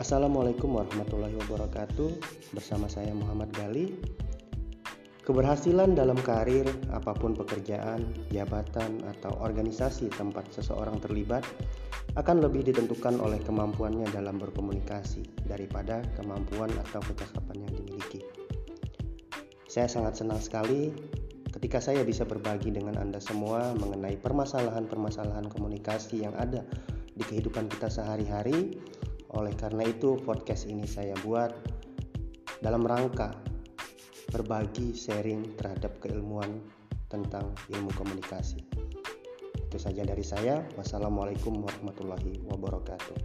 Assalamualaikum warahmatullahi wabarakatuh. Bersama saya Muhammad Gali. Keberhasilan dalam karir, apa pun pekerjaan, jabatan, atau organisasi tempat seseorang terlibat akan lebih ditentukan oleh kemampuannya dalam berkomunikasi daripada kemampuan atau kecakapan yang dimiliki. Saya sangat senang sekali ketika saya bisa berbagi dengan Anda semua mengenai permasalahan-permasalahan komunikasi yang ada di kehidupan kita sehari-hari. Oleh karena itu, podcast ini saya buat dalam rangka berbagi sharing terhadap keilmuan tentang ilmu komunikasi. Itu saja dari saya. Wassalamualaikum warahmatullahi wabarakatuh.